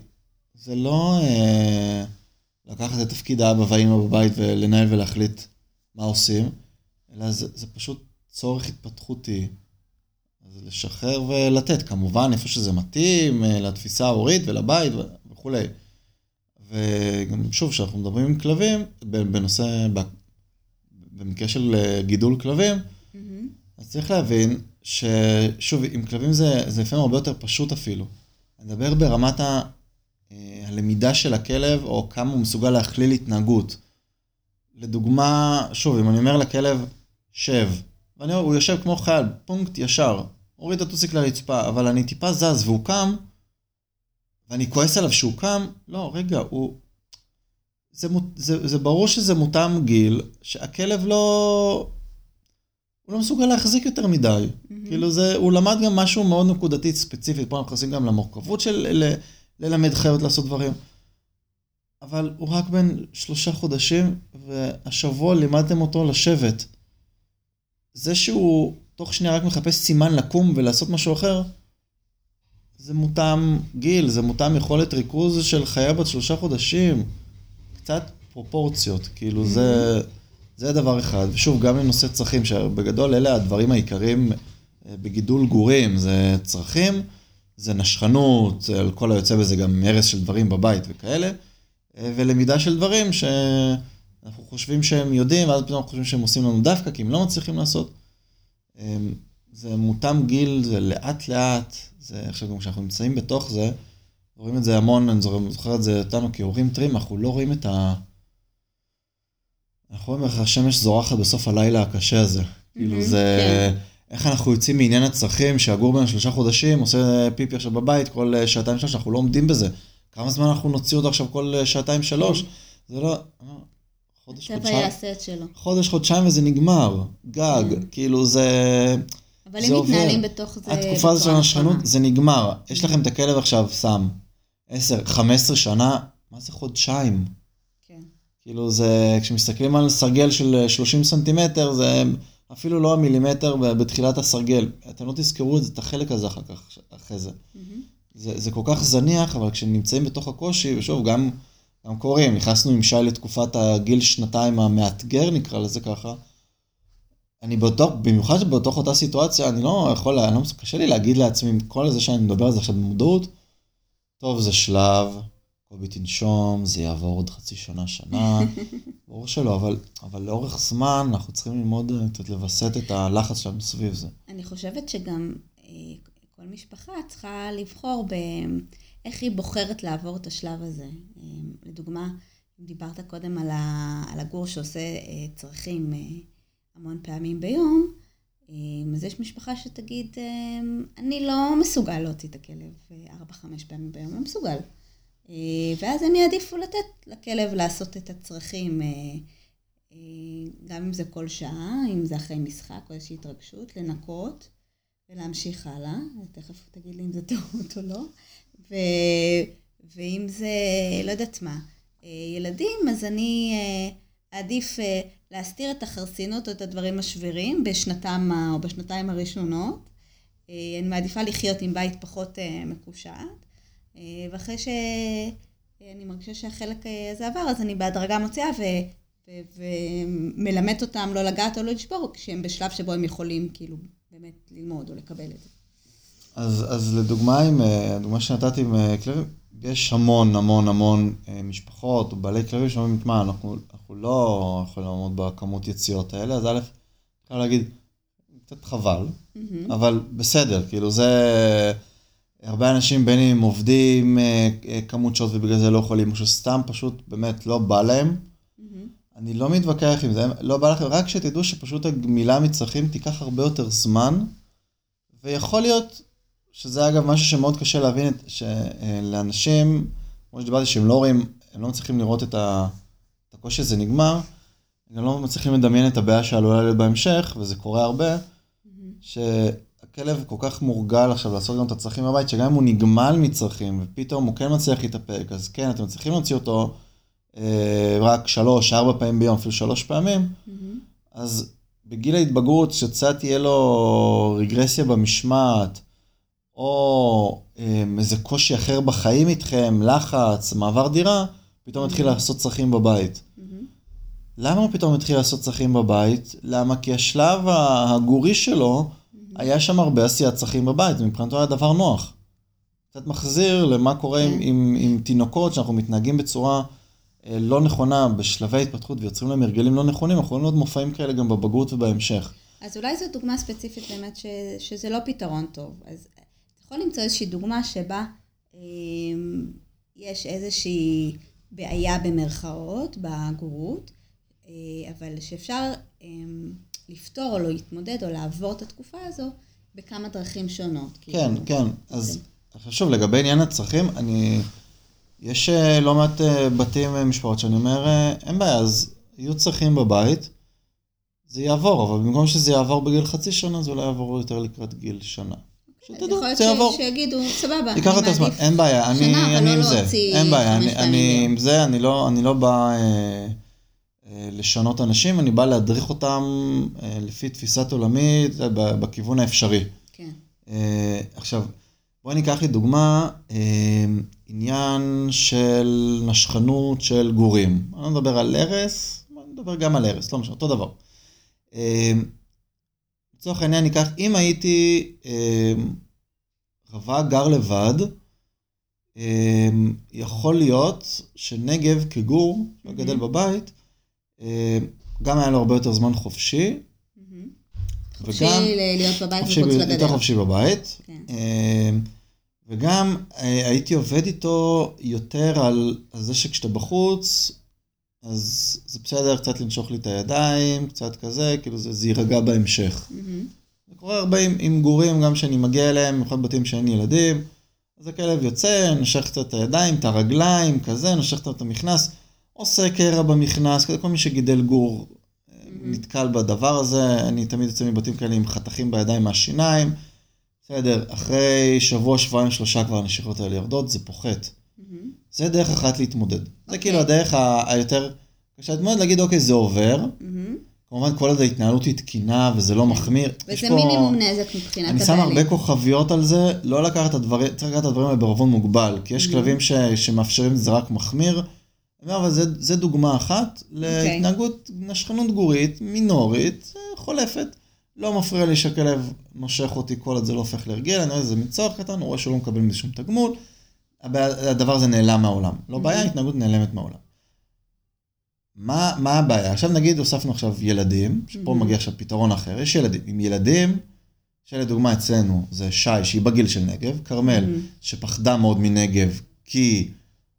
זה לא אה, לקחת את תפקיד האבא והאמא בבית ולנהל ולהחליט מה עושים, אלא זה, זה פשוט צורך התפתחותי. אז לשחרר ולתת, כמובן, איפה שזה מתאים, אה, לתפיסה ההורית ולבית וכולי. וגם שוב, כשאנחנו מדברים עם כלבים, בנושא, במקרה של אה, גידול כלבים, mm-hmm. אז צריך להבין ששוב, עם כלבים זה, זה לפעמים הרבה יותר פשוט אפילו. נדבר ברמת ה, אה, הלמידה של הכלב, או כמה הוא מסוגל להכליל התנהגות. לדוגמה, שוב, אם אני אומר לכלב, שב, ואני אומר, הוא יושב כמו חייל, פונקט ישר, הוריד את הטוסיק לרצפה, אבל אני טיפה זז והוא קם, ואני כועס עליו שהוא קם, לא, רגע, הוא... זה, זה, זה ברור שזה מותאם גיל, שהכלב לא... הוא לא מסוגל להחזיק יותר מדי. Mm-hmm. כאילו זה, הוא למד גם משהו מאוד נקודתי ספציפי, פה אנחנו נכנסים גם למורכבות של ל, ללמד חיות לעשות דברים. אבל הוא רק בן שלושה חודשים, והשבוע לימדתם אותו לשבת. זה שהוא תוך שנייה רק מחפש סימן לקום ולעשות משהו אחר, זה מותאם גיל, זה מותאם יכולת ריכוז של חיה בת שלושה חודשים. קצת פרופורציות, כאילו mm-hmm. זה... זה דבר אחד. ושוב, גם לנושא צרכים, שבגדול אלה הדברים העיקריים אה, בגידול גורים, זה צרכים, זה נשכנות, על כל היוצא בזה גם הרס של דברים בבית וכאלה, אה, ולמידה של דברים שאנחנו חושבים שהם יודעים, ואז פתאום אנחנו חושבים שהם עושים לנו דווקא, כי הם לא מצליחים לעשות. אה, זה מותאם גיל, זה לאט לאט, זה עכשיו גם כשאנחנו נמצאים בתוך זה, רואים את זה המון, אני זוכר את זה אותנו כהורים טרים, אנחנו לא רואים את ה... אנחנו רואים איך השמש זורחת בסוף הלילה הקשה הזה. כאילו זה... כן. איך אנחנו יוצאים מעניין הצרכים, שהגור בן שלושה חודשים עושה פיפי עכשיו בבית כל אה, שעתיים שלוש, אנחנו לא עומדים בזה. כמה זמן אנחנו נוציא אותו עכשיו כל אה, שעתיים שלוש? כן. זה לא... חודש, חודשיים. חודש, חודשיים וזה נגמר. גג. כן. כאילו זה... אבל אם מתנהלים בתוך זה... התקופה הזאת של הנשכנות, זה נגמר. יש לכם את הכלב עכשיו, סם. עשר, חמש עשרה שנה, מה זה חודשיים? כאילו זה, כשמסתכלים על סרגל של 30 סנטימטר, זה אפילו לא המילימטר בתחילת הסרגל. אתם לא תזכרו את זה, את החלק הזה אחר כך, אחרי זה. Mm-hmm. זה. זה כל כך זניח, אבל כשנמצאים בתוך הקושי, ושוב, גם, גם קוראים, נכנסנו עם שי לתקופת הגיל שנתיים המאתגר, נקרא לזה ככה. אני בתוך, במיוחד בתוך אותה סיטואציה, אני לא יכול, אני לא, קשה לי להגיד לעצמי, עם כל זה שאני מדבר על זה עכשיו במודעות, טוב, זה שלב, קובי תנשום, זה יעבור עוד חצי שנה, שנה, *laughs* ברור שלא, אבל, אבל לאורך זמן אנחנו צריכים ללמוד קצת לווסת את הלחץ שלנו סביב זה. אני חושבת שגם אה, כל משפחה צריכה לבחור באיך היא בוחרת לעבור את השלב הזה. אה, לדוגמה, דיברת קודם על, ה, על הגור שעושה אה, צרכים המון פעמים ביום, אז יש משפחה שתגיד, אני לא מסוגל להוציא את הכלב 4-5 פעמים ביום, לא מסוגל. אה, ואז הם יעדיפו לתת לכלב לעשות את הצרכים, אה, אה, גם אם זה כל שעה, אם זה אחרי משחק או איזושהי התרגשות, לנקות ולהמשיך הלאה. תכף תגיד לי אם זה טעות או לא. ו... ואם זה, לא יודעת מה, ילדים, אז אני אעדיף להסתיר את החרסינות או את הדברים השבירים בשנתם או בשנתיים הראשונות. אני מעדיפה לחיות עם בית פחות מקושט, ואחרי שאני מרגישה שהחלק אה, הזה עבר, אז אני בהדרגה מוציאה ו- ו- ומלמדת אותם לא לגעת או לא לשבור, כשהם בשלב שבו הם יכולים כאילו באמת ללמוד או לקבל את זה. אז, אז לדוגמה, עם, אה, הדוגמה שנתתי עם אה, כלבים, יש המון המון המון אה, משפחות או בעלי כלבים שאומרים, תשמע, אנחנו, אנחנו לא יכולים לעמוד בכמות יציאות האלה, אז א', אפשר להגיד, קצת חבל, אבל בסדר, כאילו זה... הרבה אנשים, בין אם הם עובדים אה, אה, כמות שעות ובגלל זה לא יכולים, או שסתם פשוט באמת לא בא להם. אני לא מתווכח עם זה, לא בא לכם, רק שתדעו שפשוט הגמילה מצרכים תיקח הרבה יותר זמן, ויכול להיות שזה אגב משהו שמאוד קשה להבין, את- שלאנשים, כמו שדיברתי, שהם לא רואים, הם לא מצליחים לראות את, ה, את הקושי הזה נגמר, הם לא מצליחים לדמיין את הבעיה שעלולה להיות בהמשך, וזה קורה הרבה, שהכלב כל כך מורגל עכשיו לעשות גם את הצרכים בבית, שגם אם הוא נגמל מצרכים, ופתאום הוא כן מצליח להתאפק, אז כן, אתם צריכים להוציא אותו אה, רק שלוש, ארבע פעמים ביום, אפילו שלוש פעמים, אז בגיל ההתבגרות, שקצת תהיה לו רגרסיה במשמעת, או אה, איזה קושי אחר בחיים איתכם, לחץ, מעבר דירה, פתאום מתחיל לעשות צרכים בבית. למה הוא פתאום התחיל לעשות צרכים בבית? למה? כי השלב הגורי שלו, היה שם הרבה עשיית צרכים בבית, ומבחינתו היה דבר נוח. קצת מחזיר למה קורה עם, כן. עם, עם תינוקות, שאנחנו מתנהגים בצורה אה, לא נכונה בשלבי התפתחות ויוצרים להם הרגלים לא נכונים, אנחנו יכולים לראות מופעים כאלה גם בבגרות ובהמשך. אז אולי זו דוגמה ספציפית באמת ש, שזה לא פתרון טוב. אז אתה יכול למצוא איזושהי דוגמה שבה אה, יש איזושהי בעיה במרכאות, בגורות, אה, אבל שאפשר אה, לפתור או להתמודד או לעבור את התקופה הזו בכמה דרכים שונות. כן, כאילו. כן. אז עכשיו שוב, לגבי עניין הצרכים, אני... יש אה, לא מעט אה, בתים, אה, משפחות, שאני אומר, אה, אין בעיה, אז יהיו צרכים בבית, זה יעבור, אבל במקום שזה יעבור בגיל חצי שנה, זה אולי יעבור יותר לקראת גיל שנה. אז שתדעו, יכול להיות זה יעבור. ש- שיגידו, סבבה, אין בעיה, אני, שנה, אבל אני לא עם זה, להוציא אין בעיה, אני. עם זה, אני לא, אני לא בא אה, לשנות אנשים, אני בא להדריך אותם אה, לפי תפיסת עולמי, בכיוון האפשרי. כן. אה, עכשיו, בואי ניקח לדוגמה אה, עניין של נשכנות של גורים. אני לא מדבר על הרס, אני מדבר גם על הרס, לא משנה, אותו דבר. לצורך העניין ניקח, אם הייתי רווק גר לבד, יכול להיות שנגב כגור, שגדל בבית, אה, גם היה לו הרבה יותר זמן חופשי. וגם... חופשי להיות בבית מחוץ יותר לגדר. חופשי בבית. כן. אה, וגם אה, הייתי עובד איתו יותר על, זה שכשאתה בחוץ, אז זה בסדר קצת לנשוך לי את הידיים, קצת כזה, כאילו זה, זה יירגע בהמשך. מהמם. זה קורה הרבה עם, עם גורים, גם כשאני מגיע אליהם, במיוחד בתים שאין ילדים, אז הכלב יוצא, נושך קצת את הידיים, את הרגליים, כזה, נושך קצת את המכנס, עושה קרע במכנס, כל מי שגידל גור אה, נתקל בדבר הזה, אני תמיד יוצא מבתים כאלה עם חתכים בידיים מהשיניים, בסדר, אחרי שבוע, שבועיים, שלושה כבר הנשיכות האלה יורדות, זה פוחת. זה דרך אחת להתמודד. זה אוקיי. כאילו הדרך היותר קשה להתמודד, להגיד, אוקיי, זה עובר. כמובן, כל עוד ההתנהלות היא תקינה וזה לא מחמיר. יש וזה מינימום נזק מבחינת אני שם הרבה כוכביות על זה, לא לקחת את הדברים, צריך לקחת את הדברים האלה בערבון מוגבל, כי יש. כלבים שמאפשרים זה רק מחמיר. אבל זה, זה דוגמה אחת להתנהגות נשכנות גורית, מינורית, חולפת. לא מפריע לי שהכלב מושך אותי כל עוד זה לא הופך להרגל, אני רואה איזה מין צורך קטן, הוא רואה שהוא לא מקבל מזה שום תגמול. הדבר הזה נעלם מהעולם. לא בעיה, Mhm. ההתנהגות נעלמת מהעולם. מה, מה הבעיה? עכשיו נגיד הוספנו עכשיו ילדים, שפה Mhm. מגיע עכשיו פתרון אחר, יש ילדים. עם ילדים, שלדוגמה אצלנו זה שי שהיא בגיל של נגב, כרמל Mhm. שפחדה מאוד מנגב כי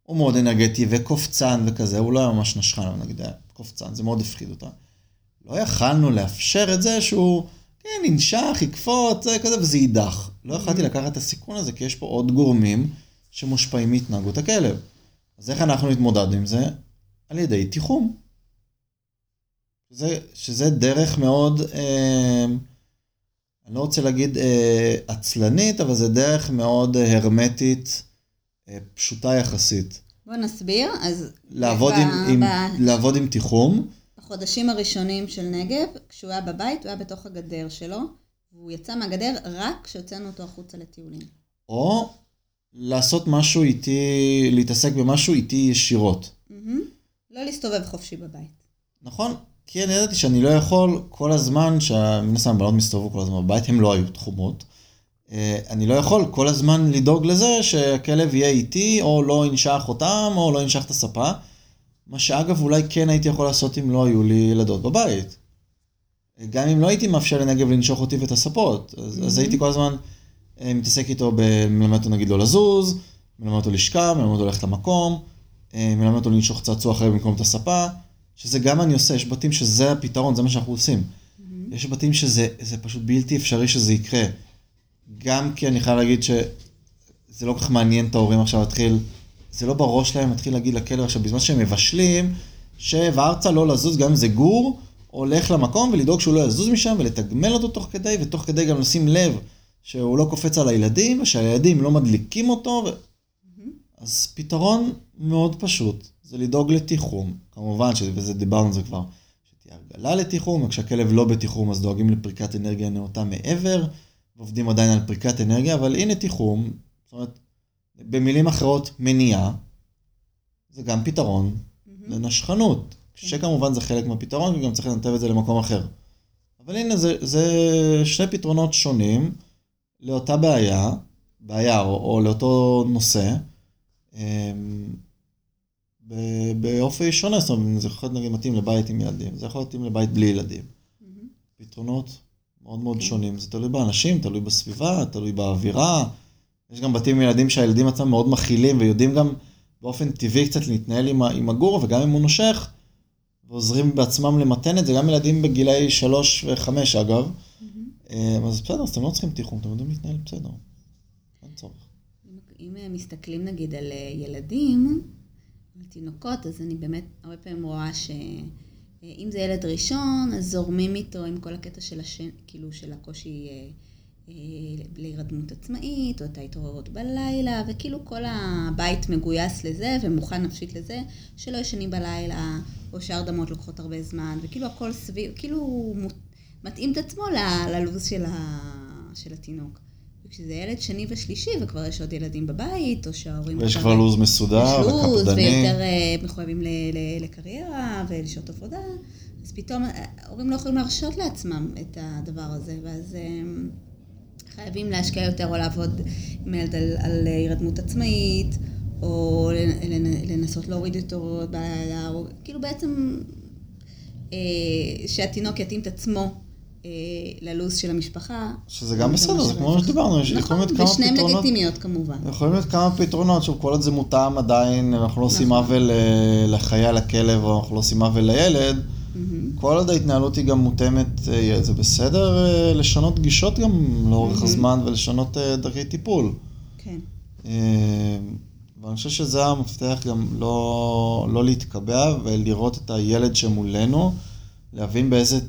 הוא מאוד אנרגטי וקופצן וכזה, הוא לא היה ממש נשכן, אבל נגיד היה קופצן, זה מאוד הפחיד אותה. לא יכלנו לאפשר את זה שהוא, כן, ינשך, יקפוץ, זה כזה, וזה יידח. לא יכלתי לקחת את הסיכון הזה, כי יש פה עוד גורמים שמושפעים מהתנהגות הכלב. אז איך אנחנו התמודדנו עם זה? על ידי תיחום. שזה, שזה דרך מאוד, אה, אני לא רוצה להגיד אה, עצלנית, אבל זה דרך מאוד אה, הרמטית, פשוטה יחסית. בוא נסביר, אז... לעבוד, ב- עם, עם, ב- לעבוד עם תיחום, בחודשים הראשונים של נגב, כשהוא היה בבית, הוא היה בתוך הגדר שלו, והוא יצא מהגדר רק כשהוצאנו אותו החוצה לטיולים. או לעשות משהו איתי, להתעסק במשהו איתי ישירות. Mm-hmm. לא להסתובב חופשי בבית. נכון, כי אני ידעתי שאני לא יכול כל הזמן, שמן הסתם הבנות מסתובבו כל הזמן בבית, הן לא היו תחומות. אה, אני לא יכול כל הזמן לדאוג לזה שהכלב יהיה איתי, או לא ינשך אותם, או לא ינשך את הספה. מה שאגב אולי כן הייתי יכול לעשות אם לא היו לי ילדות בבית. גם אם לא הייתי מאפשר לנגב לנשוך אותי ואת הספות, אז, mm-hmm. אז הייתי כל הזמן אה, מתעסק איתו, מלמד אותו נגיד לא לזוז, מלמד אותו לשכב, מלמד אותו ללכת למקום, אה, מלמד אותו לנשוך צעצוע אחר במקום את הספה, שזה גם אני עושה, יש בתים שזה הפתרון, זה מה שאנחנו עושים. Mm-hmm. יש בתים שזה פשוט בלתי אפשרי שזה יקרה. גם כי אני חייב להגיד שזה לא כל כך מעניין את ההורים עכשיו להתחיל, זה לא בראש שלהם להתחיל להגיד לכלב עכשיו, בזמן שהם מבשלים, שב ארצה לא לזוז, גם אם זה גור, הולך למקום ולדאוג שהוא לא יזוז משם ולתגמל אותו תוך כדי, ותוך כדי גם לשים לב שהוא לא קופץ על הילדים, ושהילדים לא מדליקים אותו. ו... Mm-hmm. אז פתרון מאוד פשוט, זה לדאוג לתיחום. כמובן, ש... וזה דיברנו על זה כבר, שתהיה הרגלה לתיחום, וכשהכלב לא בתיחום אז דואגים לפריקת אנרגיה נאותה מעבר, ועובדים עדיין על פריקת אנרגיה, אבל הנה תיחום, זאת אומרת, במילים אחרות, מניעה, זה גם פתרון mm-hmm. לנשכנות. כן. שכמובן זה חלק מהפתרון, וגם צריך לנתב את זה למקום אחר. אבל הנה, זה, זה שני פתרונות שונים לאותה בעיה, בעיה או, או לאותו נושא, אמ, באופי שונה, זאת אומרת, זה יכול להיות נגיד מתאים לבית עם ילדים, זה יכול להיות מתאים לבית בלי ילדים. Mm-hmm. פתרונות מאוד מאוד. שונים, זה תלוי באנשים, תלוי בסביבה, תלוי באווירה. יש גם בתים עם ילדים שהילדים עצמם מאוד מכילים ויודעים גם באופן טבעי קצת להתנהל עם, עם הגור, וגם אם הוא נושך, ועוזרים בעצמם למתן את זה, גם ילדים בגילאי 3 ו-5 אגב. Mm-hmm. אז בסדר, אז אתם לא צריכים תיחום, אתם יודעים להתנהל בסדר. אין צורך. אם מסתכלים נגיד על אה, ילדים, על תינוקות, אז אני באמת הרבה פעמים רואה שאם זה ילד ראשון, אז זורמים איתו עם כל הקטע של, השן, כאילו, של הקושי אה, אה, להירדמות עצמאית, או את ההתעוררות בלילה, וכאילו כל הבית מגויס לזה ומוכן נפשית לזה, שלא ישנים בלילה, או שהרדמות לוקחות הרבה זמן, וכאילו הכל סביב, כאילו הוא מתאים את עצמו ללו"ז של, ה, של התינוק. וכשזה ילד שני ושלישי, וכבר יש עוד ילדים בבית, או שההורים... ויש כבר לו"ז מסודר וקפדני. יש לו"ז, ויותר uh, מחויבים לקריירה ולשעות עבודה, אז פתאום ההורים לא יכולים להרשות לעצמם את הדבר הזה, ואז... Uh, חייבים להשקיע יותר או לעבוד עם הילד על, על הירדמות עצמאית, או לנסות להוריד אותו כאילו בעצם אה, שהתינוק יתאים את עצמו אה, ללו"ז של המשפחה. שזה גם בסדר, זה כמו שדיברנו, יש יכולים להיות כמה פתרונות. ושניהם לגיטימיות כמובן. יכולים להיות כמה פתרונות, שוב, כל עוד זה מותאם עדיין, אנחנו לא עושים נכון. עוול אה, לחיה, לכלב, או אנחנו לא עושים עוול לילד. כל עוד ההתנהלות היא גם מותאמת, אה, זה בסדר אה, לשנות גישות גם לאורך. הזמן ולשנות אה, דרכי טיפול. כן. ואני חושב שזה המפתח גם לא, לא להתקבע ולראות את הילד שמולנו, להבין באיזה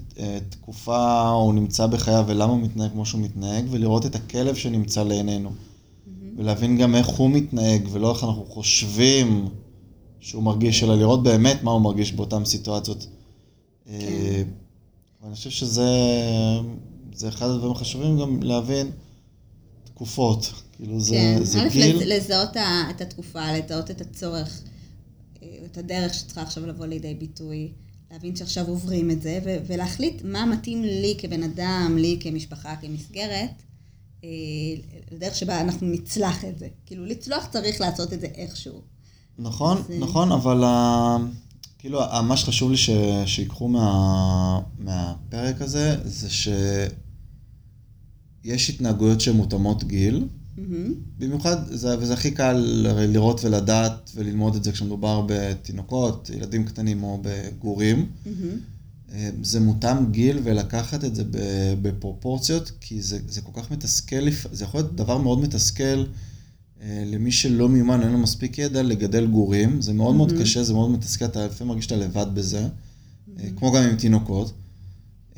תקופה הוא נמצא בחייו ולמה הוא מתנהג כמו שהוא מתנהג, ולראות את הכלב שנמצא לעינינו. Mm-hmm. ולהבין גם איך הוא מתנהג ולא איך אנחנו חושבים שהוא מרגיש, אלא לראות באמת מה הוא מרגיש באותן סיטואציות. כן. ואני חושב שזה אחד הדברים החשובים גם להבין תקופות. כאילו זה, כן. זה גיל... כן, לזהות את התקופה, לזהות את הצורך, אה, את הדרך שצריכה עכשיו לבוא לידי ביטוי, להבין שעכשיו עוברים את זה, ו- ולהחליט מה מתאים לי כבן אדם, לי כמשפחה, כמסגרת, אה, לדרך שבה אנחנו נצלח את זה. כאילו, לצלוח צריך לעשות את זה איכשהו. נכון, אז... נכון, אבל... כאילו, מה שחשוב לי ש... שיקחו מה... מהפרק הזה, זה שיש התנהגויות שהן מותאמות גיל. Mm-hmm. במיוחד, זה, וזה הכי קל לראות ולדעת וללמוד את זה כשמדובר בתינוקות, ילדים קטנים או בגורים. Mm-hmm. זה מותאם גיל ולקחת את זה בפרופורציות, כי זה, זה כל כך מתסכל, זה יכול להיות דבר מאוד מתסכל. אה, למי שלא מיומן, אין לו מספיק ידע לגדל גורים, זה מאוד mm-hmm. מאוד קשה, זה מאוד מתסכל, אתה לפעמים מרגיש שאתה לבד בזה, mm-hmm. כמו גם עם תינוקות.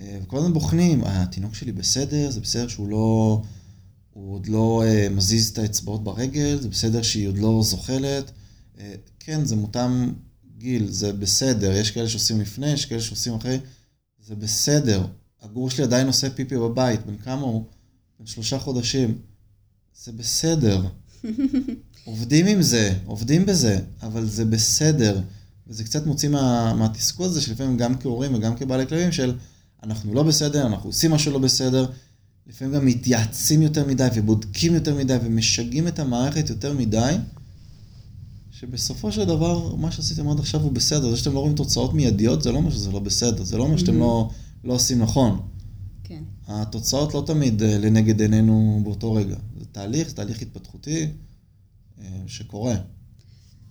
אה, וכל הזמן בוחנים, התינוק שלי בסדר, זה בסדר שהוא לא, הוא עוד לא מזיז את האצבעות ברגל, זה בסדר שהיא עוד לא זוחלת. כן, זה מותאם גיל, זה בסדר. יש כאלה שעושים לפני, יש כאלה שעושים אחרי, זה בסדר. הגור שלי עדיין עושה פיפי בבית, בן כמה הוא? בן שלושה חודשים. זה בסדר. *laughs* עובדים עם זה, עובדים בזה, אבל זה בסדר. וזה קצת מוציא מה, מהתסכול הזה, שלפעמים גם כהורים וגם כבעלי כלבים, של אנחנו לא בסדר, אנחנו עושים משהו לא בסדר. לפעמים גם מתייעצים יותר מדי ובודקים יותר מדי ומשגעים את המערכת יותר מדי, שבסופו של דבר, מה שעשיתם עד עכשיו הוא בסדר. זה שאתם לא רואים תוצאות מיידיות, זה לא אומר שזה לא בסדר, זה לא אומר שאתם לא, לא עושים נכון. כן. התוצאות לא תמיד אה, לנגד עינינו באותו רגע. זה תהליך, זה תהליך התפתחותי אה, שקורה.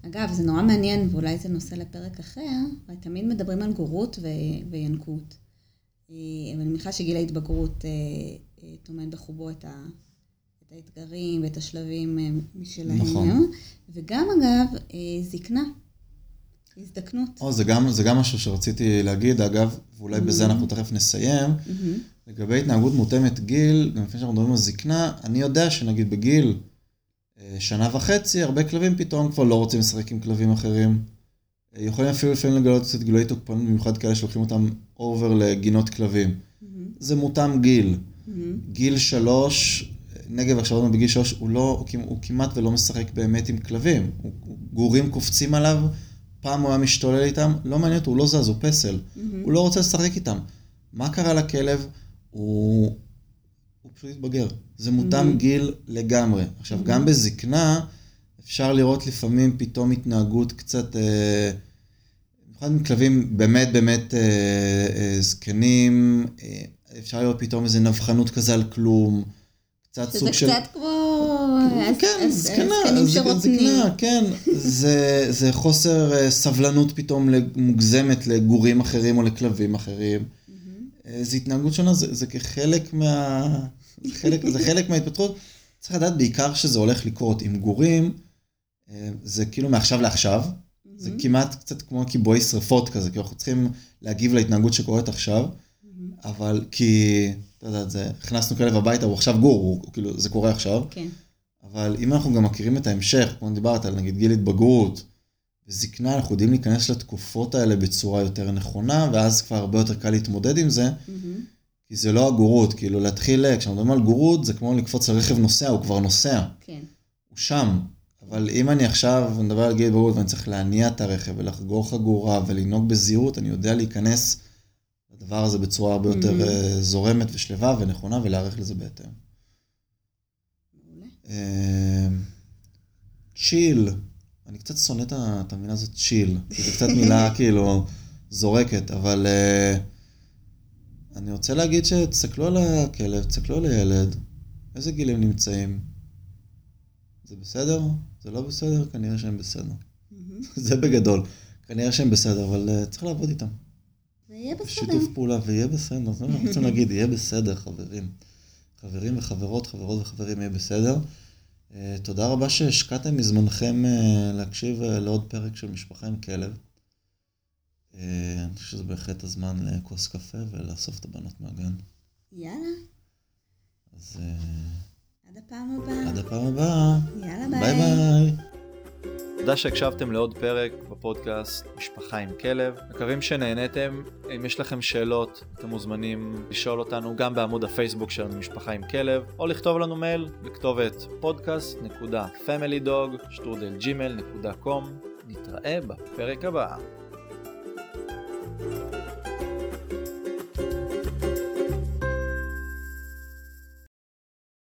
אגב, זה נורא מעניין, ואולי זה נושא לפרק אחר, תמיד מדברים על גורות ו- וינקות. אה, אבל אני מניחה שגיל ההתבגרות טומן בחובו את, ה- את האתגרים ואת השלבים אה, משלהם. נכון. וגם, אגב, אה, זקנה, הזדקנות. או, זה גם, זה גם משהו שרציתי להגיד, אגב, ואולי בזה אנחנו תכף נסיים. מהמם. לגבי התנהגות מותאמת גיל, גם לפני שאנחנו מדברים על זקנה, אני יודע שנגיד בגיל אה, שנה וחצי, הרבה כלבים פתאום כבר לא רוצים לשחק עם כלבים אחרים. יכולים אפילו לפעמים לגלות קצת גילוי תוקפנות, במיוחד כאלה שלוקחים אותם אובר לגינות כלבים. מהמם. זה מותאם גיל. גיל שלוש, נגב עכשיו עוד בגיל שלוש, הוא, לא, הוא, הוא כמעט ולא משחק באמת עם כלבים. הוא, גורים קופצים עליו, פעם הוא היה משתולל איתם, לא מעניין אותו, הוא לא זז, הוא פסל. מהמם. הוא לא רוצה לשחק איתם. מה קרה לכלב? הוא, הוא פשוט התבגר. זה מותאם Mhm. גיל לגמרי. עכשיו, גם בזקנה אפשר לראות לפעמים פתאום התנהגות קצת... אה, במיוחד עם כלבים באמת באמת אה, אה, זקנים, אה, אפשר לראות פתאום איזה נבחנות כזה על כלום. קצת שזה סוג של... קצת כמו... כן, הז- הז- זקנה. זקנה, כן. זה, זה חוסר אה, סבלנות פתאום מוגזמת לגורים אחרים או לכלבים אחרים. אה, זה התנהגות שונה, זה, זה כחלק מה... זה חלק, זה חלק מההתפתחות. צריך לדעת בעיקר שזה הולך לקרות עם גורים, אה, זה כאילו מעכשיו לעכשיו. זה. כמעט קצת כמו כיבוי שרפות כזה, כי אנחנו צריכים להגיב להתנהגות שקורית עכשיו. אבל כי, אתה יודע, זה, הכנסנו כלב הביתה, הוא עכשיו גור, הוא, כאילו, זה קורה עכשיו. כן. אבל אם אנחנו גם מכירים את ההמשך, כמו דיברת על נגיד גיל התבגרות וזקנה, אנחנו יודעים להיכנס לתקופות האלה בצורה יותר נכונה, ואז כבר הרבה יותר קל להתמודד עם זה, מהמם. כי זה לא הגורות, כאילו להתחיל, כשאנחנו מדברים על גורות, זה כמו לקפוץ על רכב נוסע, הוא כבר נוסע, כן. הוא שם. אבל אם אני עכשיו מדבר על גיל התבגרות ואני צריך להניע את הרכב ולחגור חגורה ולנהוג בזהירות, אני יודע להיכנס לדבר הזה בצורה הרבה יותר Mhm. אה, זורמת ושלווה ונכונה ולהיערך לזה בהתאם. מעולה. צ'יל. אני קצת שונא את המילה הזאת צ'יל. זו קצת מילה *laughs* כאילו זורקת, אבל אה, אני רוצה להגיד שתסתכלו על הכלב, תסתכלו על הילד, איזה גיל הם נמצאים. זה בסדר? זה לא בסדר? כנראה שהם בסדר. *laughs* זה בגדול. כנראה שהם בסדר, אבל אה, צריך לעבוד איתם. זה יהיה בסדר. שיתוף פעולה, ויהיה בסדר. זה מה שאנחנו רוצים להגיד, יהיה בסדר, חברים. חברים וחברות, חברות וחברים, יהיה בסדר. אה, תודה רבה שהשקעתם מזמנכם אה, להקשיב אה, לעוד פרק של משפחה עם כלב. אה, אני חושב שזה בהחלט הזמן לכוס קפה ולאסוף את הבנות מהגן. יאללה, אז אה, עד הפעם הבאה. עד הפעם הבאה. יאללה, ביי ביי. תודה שהקשבתם לעוד פרק בפודקאסט משפחה עם כלב. מקווים שנהניתם. אם יש לכם שאלות, אתם מוזמנים לשאול אותנו גם בעמוד הפייסבוק שלנו משפחה עם כלב, או לכתוב לנו מייל לכתובת podcast.familydog.gmail.com. נתראה בפרק הבא.